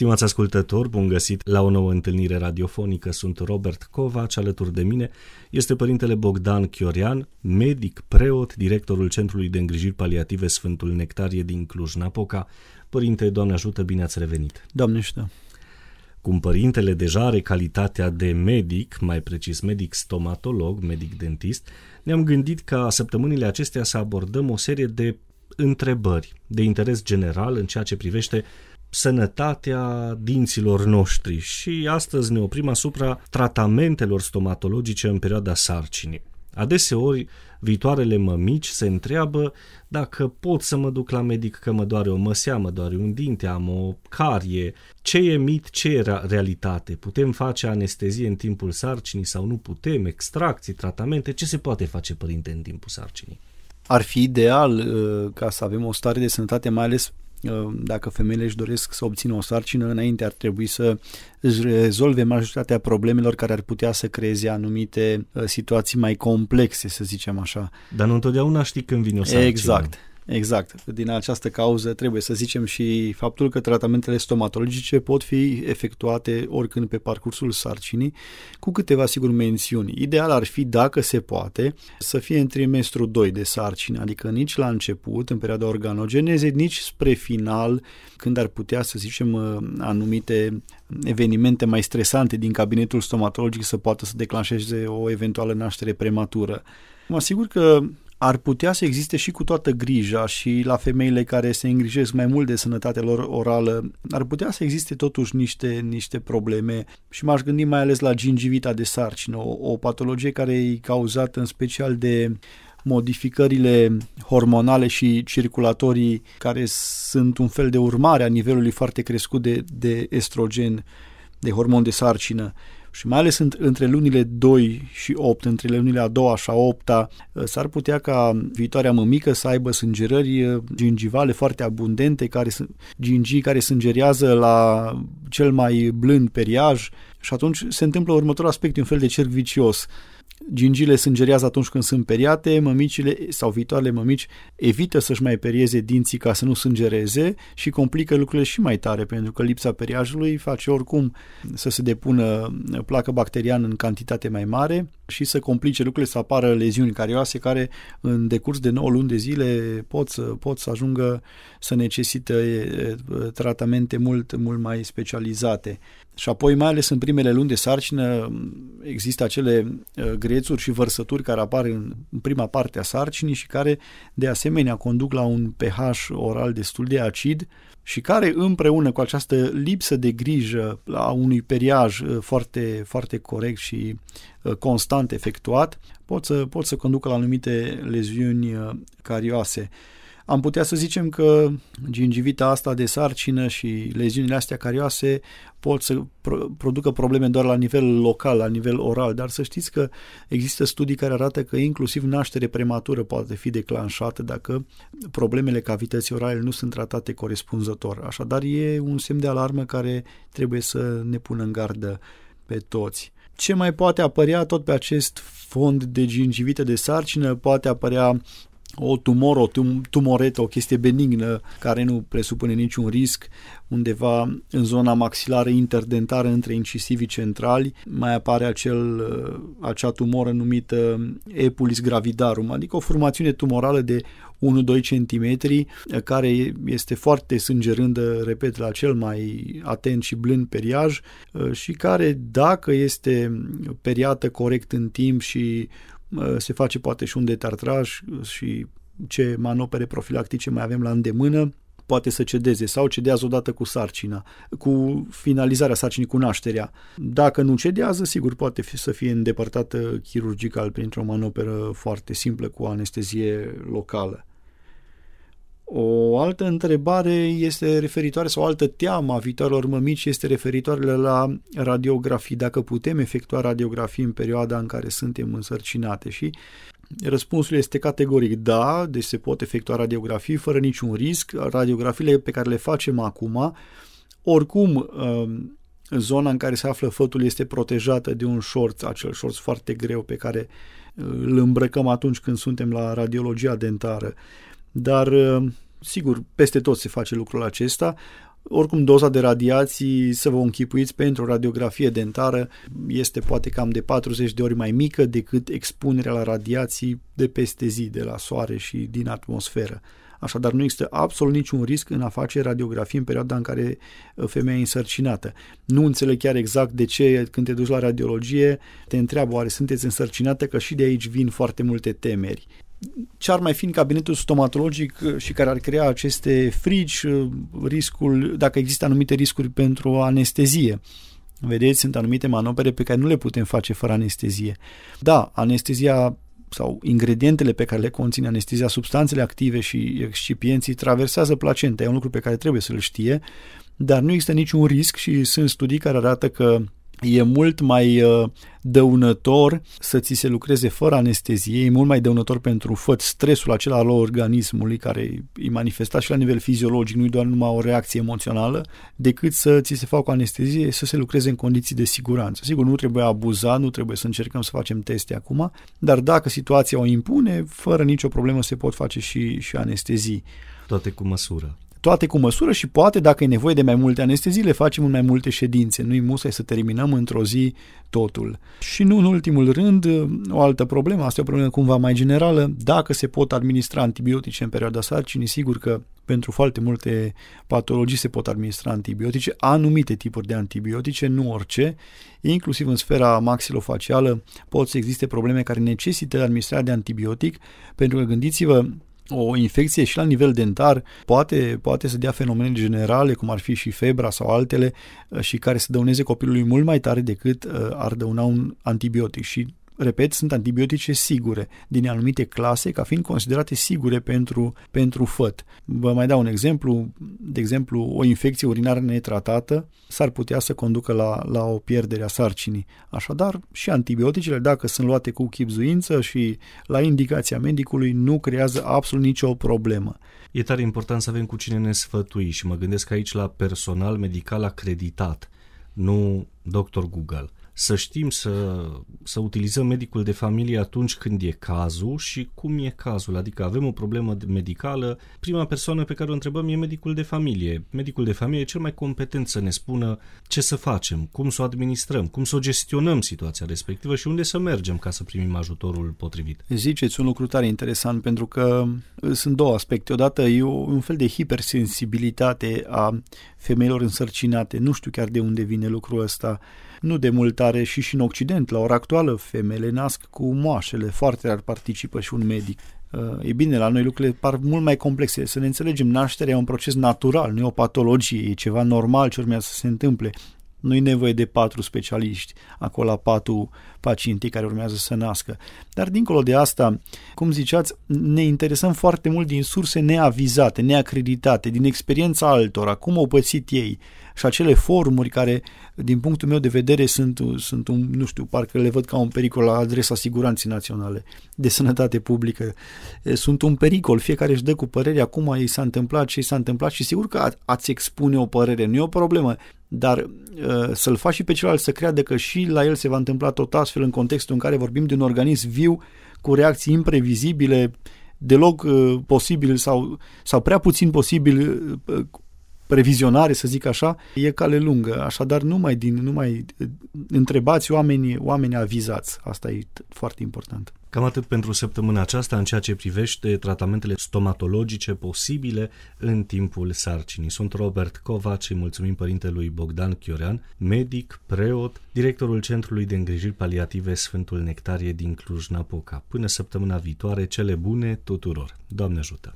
Stimați ascultători, bun găsit la o nouă întâlnire radiofonică. Sunt Robert Covaci, alături de mine este părintele Bogdan Chiorian, medic, preot, directorul Centrului de Îngrijiri Paliative Sfântul Nectarie din Cluj-Napoca. Părinte, Doamne ajută, bine ați revenit! Doamne ajută! Cum părintele deja are calitatea de medic, mai precis medic stomatolog, medic dentist, ne-am gândit ca săptămânile acestea să abordăm o serie de întrebări de interes general în ceea ce privește sănătatea dinților noștri și astăzi ne oprim asupra tratamentelor stomatologice în perioada sarcinii. Adeseori, viitoarele mămici se întreabă dacă pot să mă duc la medic că mă doare o măsea, mă doare un dinte, am o carie. Ce e mit, ce e realitate? Putem face anestezie în timpul sarcinii sau nu putem? Extracții, tratamente? Ce se poate face, părinte, în timpul sarcinii? Ar fi ideal uh, ca să avem o stare de sănătate, mai ales Uh, dacă femeile își doresc să obțină o sarcină, înainte ar trebui să își rezolve majoritatea problemelor care ar putea să creeze anumite uh, situații mai complexe, să zicem așa. Dar nu întotdeauna știi când vine o sarcină. Exact. Exact. Din această cauză trebuie să zicem și faptul că tratamentele stomatologice pot fi efectuate oricând pe parcursul sarcinii, cu câteva, sigur, mențiuni. Ideal ar fi, dacă se poate, să fie în trimestru 2 de sarcină, adică nici la început, în perioada organogeneze, nici spre final, când ar putea, să zicem, anumite evenimente mai stresante din cabinetul stomatologic să poată să declanșeze o eventuală naștere prematură. Mă asigur că ar putea să existe și cu toată grija și la femeile care se îngrijesc mai mult de sănătatea lor orală, ar putea să existe totuși niște, niște probleme. Și m-aș gândi mai ales la gingivita de sarcină, o, o patologie care e cauzată în special de modificările hormonale și circulatorii care sunt un fel de urmare a nivelului foarte crescut de, de estrogen, de hormon de sarcină și mai ales între lunile 2 și 8, între lunile a doua și a 8 ă, s-ar putea ca viitoarea mămică să aibă sângerări ă, gingivale foarte abundente, care, gingii care sângerează la cel mai blând periaj. Și atunci se întâmplă următorul aspect, un fel de cerc vicios Gingile sângerează atunci când sunt periate, mămicile sau viitoarele mămici evită să-și mai perieze dinții ca să nu sângereze și complică lucrurile și mai tare, pentru că lipsa periajului face oricum să se depună placă bacteriană în cantitate mai mare și să complice lucrurile, să apară leziuni carioase care în decurs de 9 luni de zile pot să, pot să ajungă să necesită tratamente mult, mult mai specializate. Și apoi, mai ales în primele luni de sarcină, există acele grețuri și vărsături care apar în prima parte a sarcinii și care, de asemenea, conduc la un pH oral destul de acid și care, împreună cu această lipsă de grijă la unui periaj foarte, foarte corect și constant efectuat, pot să, pot să conducă la anumite leziuni carioase. Am putea să zicem că gingivita asta de sarcină și leziunile astea carioase pot să producă probleme doar la nivel local, la nivel oral, dar să știți că există studii care arată că inclusiv naștere prematură poate fi declanșată dacă problemele cavității orale nu sunt tratate corespunzător. Așadar, e un semn de alarmă care trebuie să ne pună în gardă pe toți. Ce mai poate apărea tot pe acest fond de gingivită de sarcină? Poate apărea o tumoră, o tum- tumoretă, o chestie benignă care nu presupune niciun risc, undeva în zona maxilară interdentară între incisivii centrali, mai apare acel, uh, acea tumoră numită epulis gravidarum, adică o formațiune tumorală de 1-2 cm, care este foarte sângerândă, repet, la cel mai atent și blând periaj uh, și care, dacă este periată corect în timp și se face poate și un detartraj și ce manopere profilactice mai avem la îndemână, poate să cedeze sau cedează odată cu sarcina, cu finalizarea sarcinii, cu nașterea. Dacă nu cedează, sigur, poate fi, să fie îndepărtată chirurgical printr-o manoperă foarte simplă cu anestezie locală. O altă întrebare este referitoare, sau o altă teamă a viitoarelor mămici este referitoare la radiografii, dacă putem efectua radiografii în perioada în care suntem însărcinate și răspunsul este categoric. Da, deci se pot efectua radiografii fără niciun risc. Radiografiile pe care le facem acum, oricum um, zona în care se află fătul este protejată de un șorț, acel șorț foarte greu pe care uh, îl îmbrăcăm atunci când suntem la radiologia dentară dar uh, sigur, peste tot se face lucrul acesta. Oricum, doza de radiații, să vă închipuiți, pentru o radiografie dentară este poate cam de 40 de ori mai mică decât expunerea la radiații de peste zi, de la soare și din atmosferă. Așadar, nu există absolut niciun risc în a face radiografie în perioada în care uh, femeia e însărcinată. Nu înțeleg chiar exact de ce când te duci la radiologie te întreabă oare sunteți însărcinată, că și de aici vin foarte multe temeri ce ar mai fi în cabinetul stomatologic uh, și care ar crea aceste frici, uh, riscul, dacă există anumite riscuri pentru anestezie. Vedeți, sunt anumite manopere pe care nu le putem face fără anestezie. Da, anestezia sau ingredientele pe care le conține anestezia, substanțele active și excipienții traversează placenta. E un lucru pe care trebuie să-l știe, dar nu există niciun risc și sunt studii care arată că e mult mai uh, dăunător să ți se lucreze fără anestezie, e mult mai dăunător pentru făt stresul acela al organismului care e manifestat și la nivel fiziologic, nu doar numai o reacție emoțională, decât să ți se facă anestezie, să se lucreze în condiții de siguranță. Sigur, nu trebuie abuzat, nu trebuie să încercăm să facem teste acum, dar dacă situația o impune, fără nicio problemă se pot face și, și anestezii. Toate cu măsură toate cu măsură și poate, dacă e nevoie de mai multe anestezii, le facem în mai multe ședințe. Nu-i musai să terminăm într-o zi totul. Și nu în ultimul rând, o altă problemă, asta e o problemă cumva mai generală, dacă se pot administra antibiotice în perioada sarcinii, sigur că pentru foarte multe patologii se pot administra antibiotice, anumite tipuri de antibiotice, nu orice, inclusiv în sfera maxilofacială pot să existe probleme care necesită administrarea de antibiotic, pentru că gândiți-vă, o infecție și la nivel dentar poate, poate să dea fenomene generale, cum ar fi și febra sau altele, uh, și care să dăuneze copilului mult mai tare decât uh, ar dăuna un antibiotic. Și repet, sunt antibiotice sigure, din anumite clase, ca fiind considerate sigure pentru, pentru făt. Vă mai dau un exemplu. De exemplu, o infecție urinară netratată s-ar putea să conducă la, la o pierdere a sarcinii. Așadar, și antibioticele, dacă sunt luate cu chipzuință și la indicația medicului, nu creează absolut nicio problemă. E tare important să avem cu cine ne sfătui și mă gândesc aici la personal medical acreditat, nu doctor Google să știm să, să utilizăm medicul de familie atunci când e cazul și cum e cazul. Adică avem o problemă medicală, prima persoană pe care o întrebăm e medicul de familie. Medicul de familie e cel mai competent să ne spună ce să facem, cum să o administrăm, cum să o gestionăm situația respectivă și unde să mergem ca să primim ajutorul potrivit. Ziceți un lucru tare interesant pentru că sunt două aspecte. Odată e un fel de hipersensibilitate a femeilor însărcinate. Nu știu chiar de unde vine lucrul ăsta nu de mult are și și în Occident, la ora actuală, femeile nasc cu moașele, foarte rar participă și un medic. Uh, e bine, la noi lucrurile par mult mai complexe. Să ne înțelegem, nașterea e un proces natural, nu e o patologie, e ceva normal ce urmează să se întâmple. Nu e nevoie de patru specialiști acolo la patru pacientii care urmează să nască. Dar dincolo de asta, cum ziceați, ne interesăm foarte mult din surse neavizate, neacreditate, din experiența altora, cum au pățit ei și acele formuri care, din punctul meu de vedere, sunt, sunt un, nu știu, parcă le văd ca un pericol la adresa siguranței naționale de sănătate publică. Sunt un pericol, fiecare își dă cu părere, acum i s-a întâmplat ce i s-a întâmplat și sigur că ați expune o părere, nu e o problemă, dar uh, să-l faci și pe celălalt să creadă că și la el se va întâmpla tot astfel în contextul în care vorbim de un organism viu cu reacții imprevizibile, deloc uh, posibil sau, sau prea puțin posibil uh, previzionare, să zic așa, e cale lungă. Așadar, numai, din, numai întrebați oamenii, oamenii avizați. Asta e foarte important. Cam atât pentru săptămâna aceasta în ceea ce privește tratamentele stomatologice posibile în timpul sarcinii. Sunt Robert Covaci și mulțumim părintelui Bogdan Chiorean, medic, preot, directorul Centrului de Îngrijiri Paliative Sfântul Nectarie din Cluj-Napoca. Până săptămâna viitoare, cele bune tuturor! Doamne ajută!